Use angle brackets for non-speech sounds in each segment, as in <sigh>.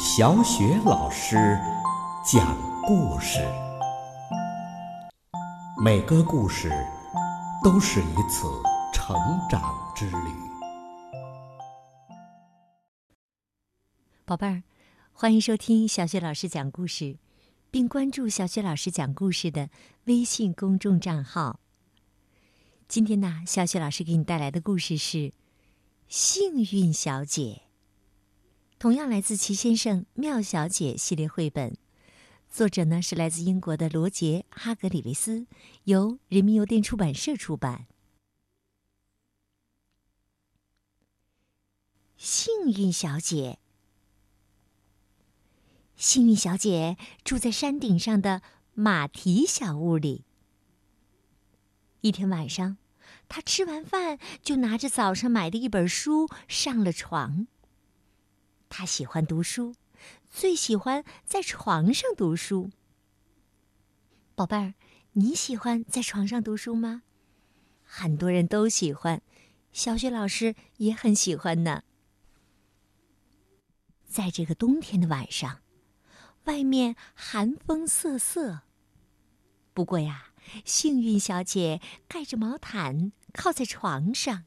小雪老师讲故事，每个故事都是一次成长之旅。宝贝儿，欢迎收听小雪老师讲故事，并关注小雪老师讲故事的微信公众账号。今天呢，小雪老师给你带来的故事是《幸运小姐》。同样来自齐先生、妙小姐系列绘本，作者呢是来自英国的罗杰·哈格里维斯，由人民邮电出版社出版。幸运小姐，幸运小姐住在山顶上的马蹄小屋里。一天晚上，她吃完饭就拿着早上买的一本书上了床。他喜欢读书，最喜欢在床上读书。宝贝儿，你喜欢在床上读书吗？很多人都喜欢，小雪老师也很喜欢呢。在这个冬天的晚上，外面寒风瑟瑟。不过呀，幸运小姐盖着毛毯，靠在床上，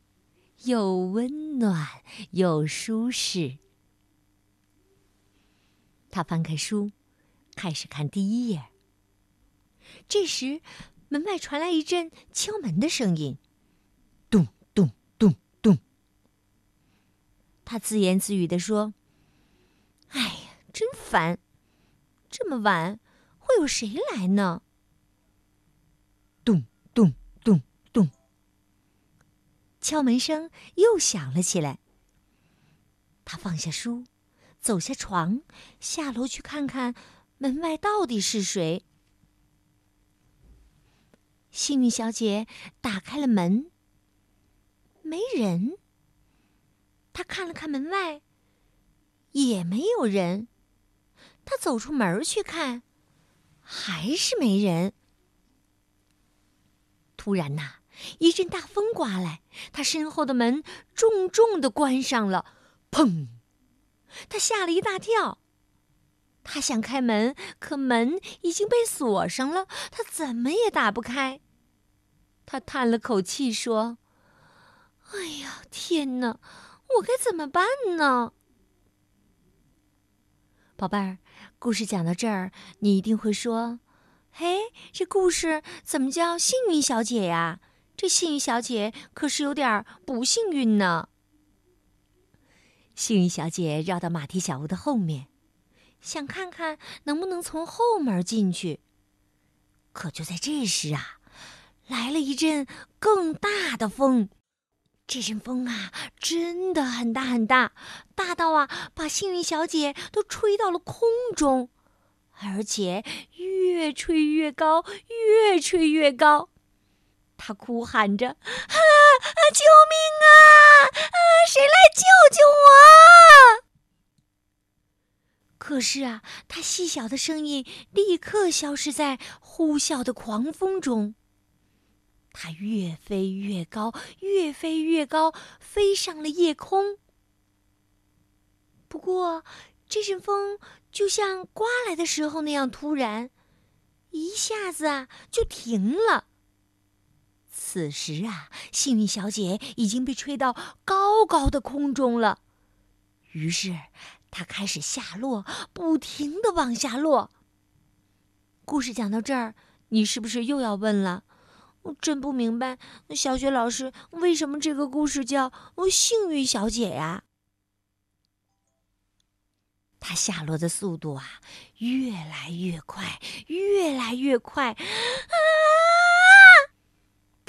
又温暖又舒适。他翻开书，开始看第一页。这时，门外传来一阵敲门的声音，咚咚咚咚。他自言自语地说：“哎呀，真烦！这么晚，会有谁来呢？”咚咚咚咚，敲门声又响了起来。他放下书。走下床，下楼去看看门外到底是谁。幸运小姐打开了门，没人。她看了看门外，也没有人。她走出门去看，还是没人。突然呐，一阵大风刮来，她身后的门重重的关上了，砰！他吓了一大跳。他想开门，可门已经被锁上了，他怎么也打不开。他叹了口气说：“哎呀，天哪，我该怎么办呢？”宝贝儿，故事讲到这儿，你一定会说：“嘿，这故事怎么叫幸运小姐呀？这幸运小姐可是有点不幸运呢。”幸运小姐绕到马蹄小屋的后面，想看看能不能从后门进去。可就在这时啊，来了一阵更大的风。这阵风啊，真的很大很大，大到啊，把幸运小姐都吹到了空中，而且越吹越高，越吹越高。她哭喊着：“啊 <laughs> 啊，救命啊！啊，谁来救救我？”可是啊，他细小的声音立刻消失在呼啸的狂风中。他越飞越高，越飞越高，飞上了夜空。不过，这阵风就像刮来的时候那样突然，一下子啊就停了。此时啊，幸运小姐已经被吹到高高的空中了。于是，她开始下落，不停的往下落。故事讲到这儿，你是不是又要问了？我真不明白，小雪老师为什么这个故事叫《幸运小姐》呀？她下落的速度啊，越来越快，越来越快。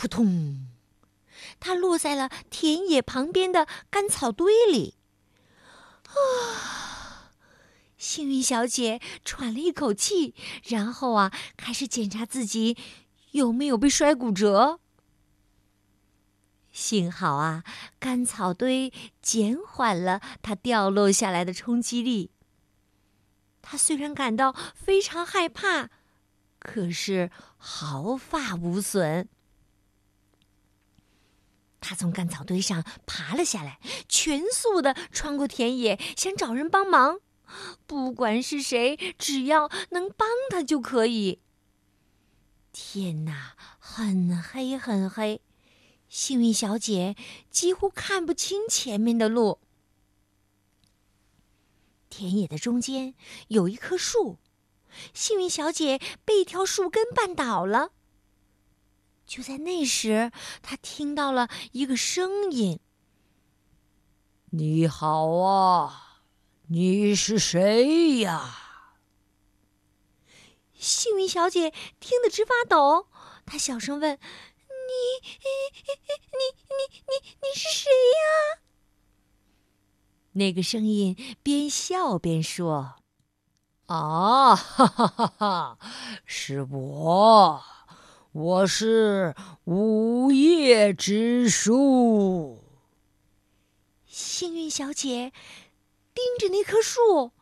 扑通！它落在了田野旁边的干草堆里。啊！幸运小姐喘了一口气，然后啊，开始检查自己有没有被摔骨折。幸好啊，干草堆减缓了它掉落下来的冲击力。她虽然感到非常害怕，可是毫发无损。他从干草堆上爬了下来，全速的穿过田野，想找人帮忙。不管是谁，只要能帮他就可以。天哪，很黑很黑，幸运小姐几乎看不清前面的路。田野的中间有一棵树，幸运小姐被一条树根绊倒了。就在那时，他听到了一个声音：“你好啊，你是谁呀？”幸运小姐听得直发抖，她小声问：“你，你，你，你，你是谁呀？”那个声音边笑边说：“啊，哈哈哈哈，是我，我是午夜之树。”幸运小姐盯着那棵树，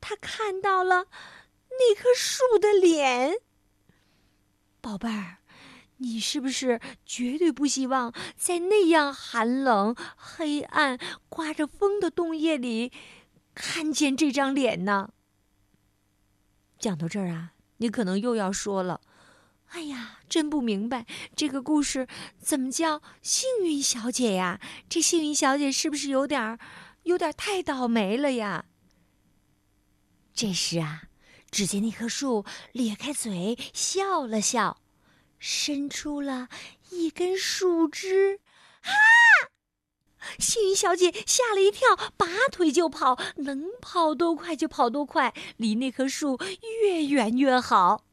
她看到了那棵树的脸。宝贝儿。你是不是绝对不希望在那样寒冷、黑暗、刮着风的冬夜里看见这张脸呢？讲到这儿啊，你可能又要说了：“哎呀，真不明白这个故事怎么叫幸运小姐呀？这幸运小姐是不是有点儿、有点太倒霉了呀？”这时啊，只见那棵树咧开嘴笑了笑。伸出了一根树枝，啊！幸运小姐吓了一跳，拔腿就跑，能跑多快就跑多快，离那棵树越远越好。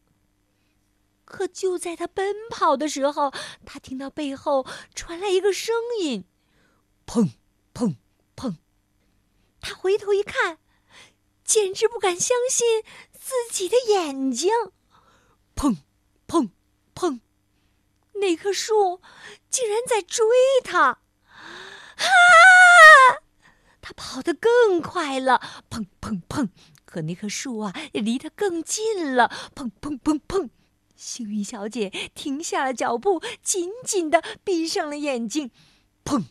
可就在他奔跑的时候，他听到背后传来一个声音：“砰砰砰！”他回头一看，简直不敢相信自己的眼睛，砰砰。砰！那棵树竟然在追他！啊！他跑得更快了！砰砰砰！可那棵树啊，也离他更近了！砰砰砰砰！幸运小姐停下了脚步，紧紧的闭上了眼睛。砰！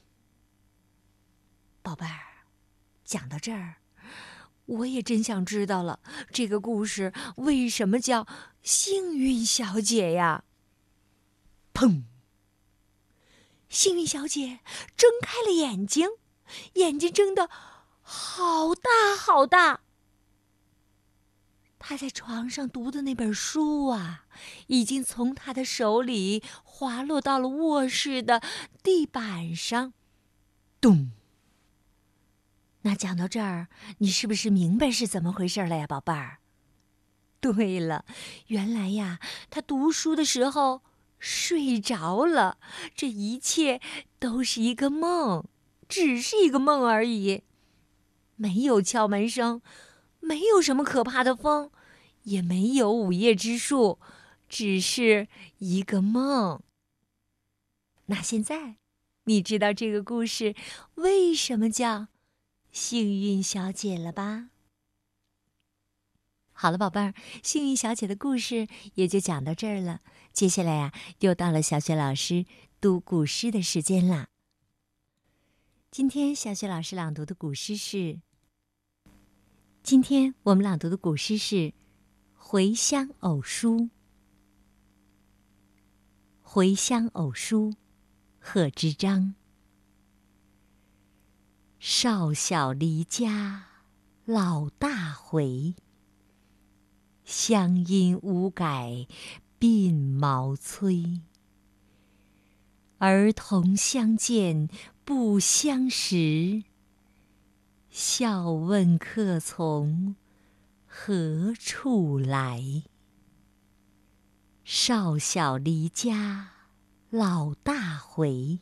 宝贝儿，讲到这儿，我也真想知道了，这个故事为什么叫幸运小姐呀？砰！幸运小姐睁开了眼睛，眼睛睁得好大好大。他在床上读的那本书啊，已经从他的手里滑落到了卧室的地板上。咚！那讲到这儿，你是不是明白是怎么回事了呀，宝贝儿？对了，原来呀，他读书的时候。睡着了，这一切都是一个梦，只是一个梦而已。没有敲门声，没有什么可怕的风，也没有午夜之树，只是一个梦。那现在，你知道这个故事为什么叫幸运小姐了吧？好了，宝贝儿，幸运小姐的故事也就讲到这儿了。接下来呀，又到了小雪老师读古诗的时间啦。今天小雪老师朗读的古诗是，今天我们朗读的古诗是《回乡偶书》。《回乡偶书》，贺知章。少小离家老大回。乡音无改鬓毛衰。儿童相见不相识。笑问客从何处来。少小离家老大回。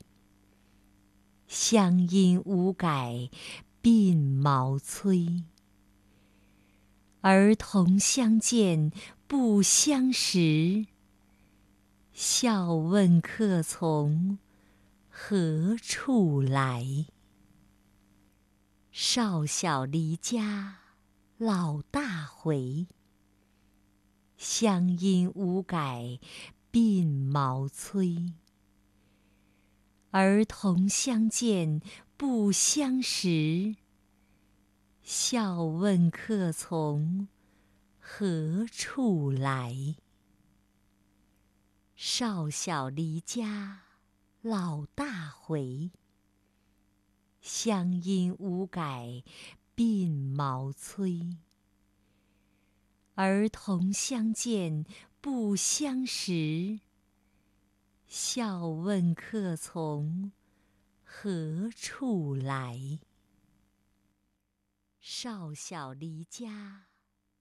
乡音无改鬓毛衰。儿童相见不相识。笑问客从何处来。少小离家老大回。乡音无改鬓毛衰。儿童相见不相识。笑问客从何处来？少小离家老大回。乡音无改鬓毛衰。儿童相见不相识。笑问客从何处来？少小离家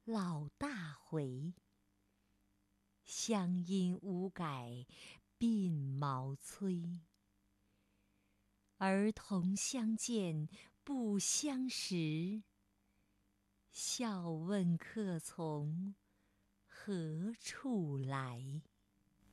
老大回。乡音无改鬓毛衰。儿童相见不相识。笑问客从何处来？